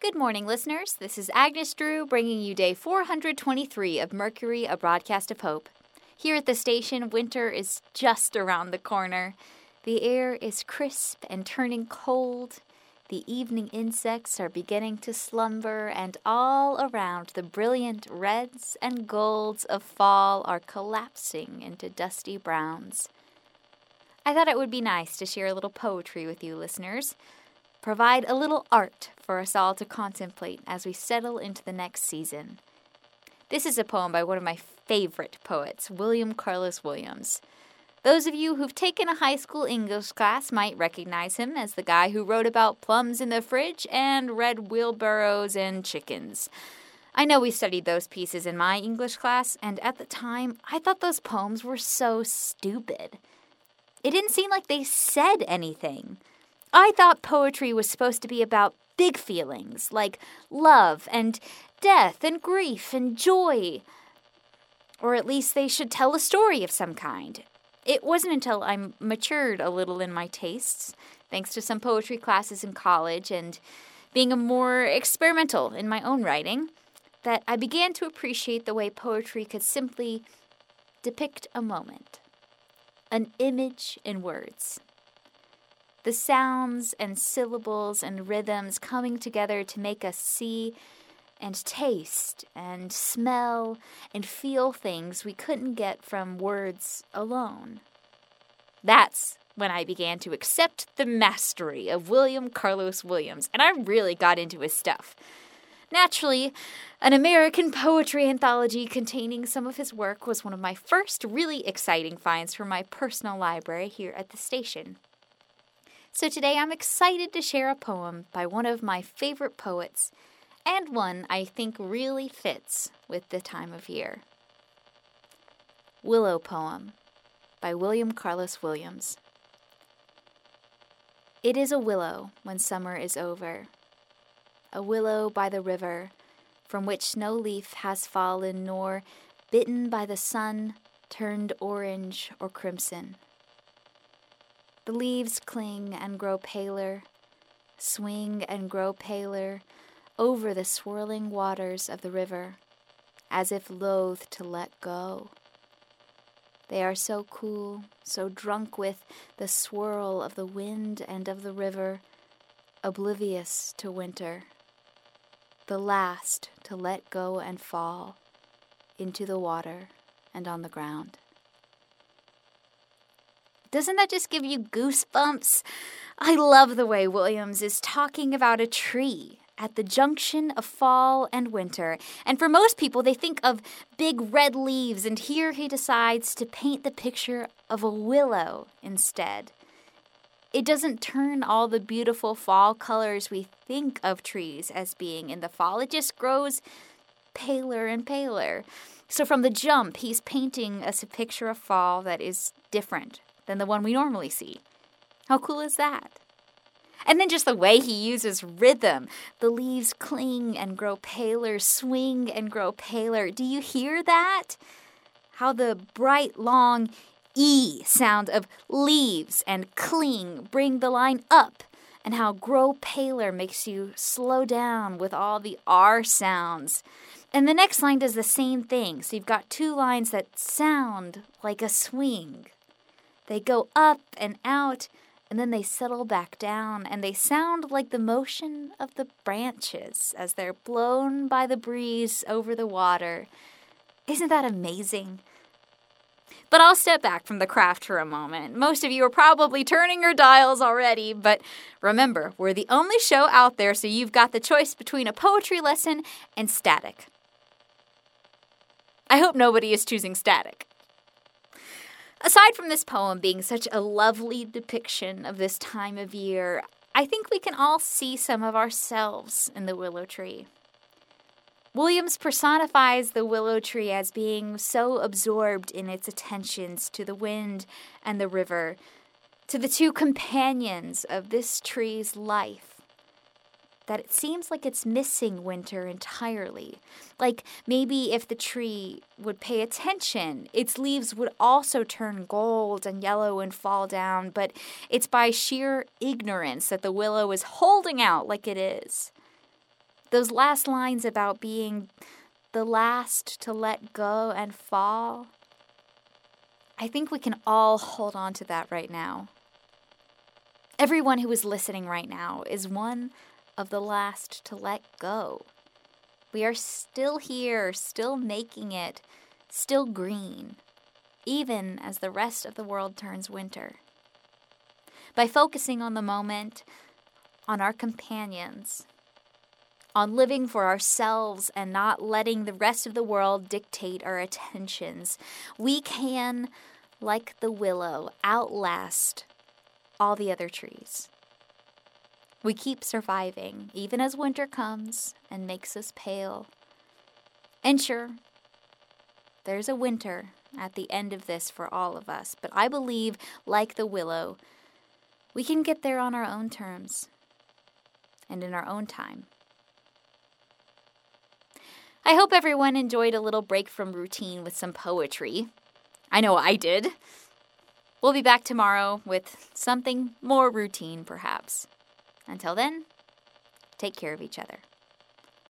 Good morning, listeners. This is Agnes Drew bringing you day 423 of Mercury, a broadcast of hope. Here at the station, winter is just around the corner. The air is crisp and turning cold. The evening insects are beginning to slumber, and all around the brilliant reds and golds of fall are collapsing into dusty browns. I thought it would be nice to share a little poetry with you, listeners provide a little art for us all to contemplate as we settle into the next season. This is a poem by one of my favorite poets, William Carlos Williams. Those of you who've taken a high school English class might recognize him as the guy who wrote about plums in the fridge and red wheelbarrows and chickens. I know we studied those pieces in my English class, and at the time, I thought those poems were so stupid. It didn't seem like they said anything. I thought poetry was supposed to be about big feelings like love and death and grief and joy. Or at least they should tell a story of some kind. It wasn't until I matured a little in my tastes, thanks to some poetry classes in college and being a more experimental in my own writing, that I began to appreciate the way poetry could simply depict a moment, an image in words the sounds and syllables and rhythms coming together to make us see and taste and smell and feel things we couldn't get from words alone. That's when I began to accept the mastery of William Carlos Williams, and I really got into his stuff. Naturally, an American poetry anthology containing some of his work was one of my first really exciting finds for my personal library here at the station. So today I'm excited to share a poem by one of my favorite poets, and one I think really fits with the time of year. Willow Poem by William Carlos Williams. It is a willow when summer is over, a willow by the river, from which no leaf has fallen, nor, bitten by the sun, turned orange or crimson. The leaves cling and grow paler, swing and grow paler over the swirling waters of the river, as if loath to let go. They are so cool, so drunk with the swirl of the wind and of the river, oblivious to winter, the last to let go and fall into the water and on the ground. Doesn't that just give you goosebumps? I love the way Williams is talking about a tree at the junction of fall and winter. And for most people, they think of big red leaves, and here he decides to paint the picture of a willow instead. It doesn't turn all the beautiful fall colors we think of trees as being in the fall, it just grows paler and paler. So from the jump, he's painting us a picture of fall that is different than the one we normally see. How cool is that? And then just the way he uses rhythm. The leaves cling and grow paler, swing and grow paler. Do you hear that? How the bright, long E sound of leaves and cling bring the line up, and how grow paler makes you slow down with all the R sounds. And the next line does the same thing. So you've got two lines that sound like a swing. They go up and out, and then they settle back down, and they sound like the motion of the branches as they're blown by the breeze over the water. Isn't that amazing? But I'll step back from the craft for a moment. Most of you are probably turning your dials already, but remember, we're the only show out there, so you've got the choice between a poetry lesson and static. I hope nobody is choosing static. Aside from this poem being such a lovely depiction of this time of year, I think we can all see some of ourselves in the willow tree. Williams personifies the willow tree as being so absorbed in its attentions to the wind and the river, to the two companions of this tree's life that it seems like it's missing winter entirely. Like maybe if the tree would pay attention, its leaves would also turn gold and yellow and fall down, but it's by sheer ignorance that the willow is holding out like it is. Those last lines about being the last to let go and fall. I think we can all hold on to that right now. Everyone who is listening right now is one of the last to let go. We are still here, still making it, still green, even as the rest of the world turns winter. By focusing on the moment, on our companions, on living for ourselves and not letting the rest of the world dictate our attentions, we can, like the willow, outlast all the other trees. We keep surviving, even as winter comes and makes us pale. And sure, there's a winter at the end of this for all of us, but I believe, like the willow, we can get there on our own terms and in our own time. I hope everyone enjoyed a little break from routine with some poetry. I know I did. We'll be back tomorrow with something more routine, perhaps. Until then, take care of each other.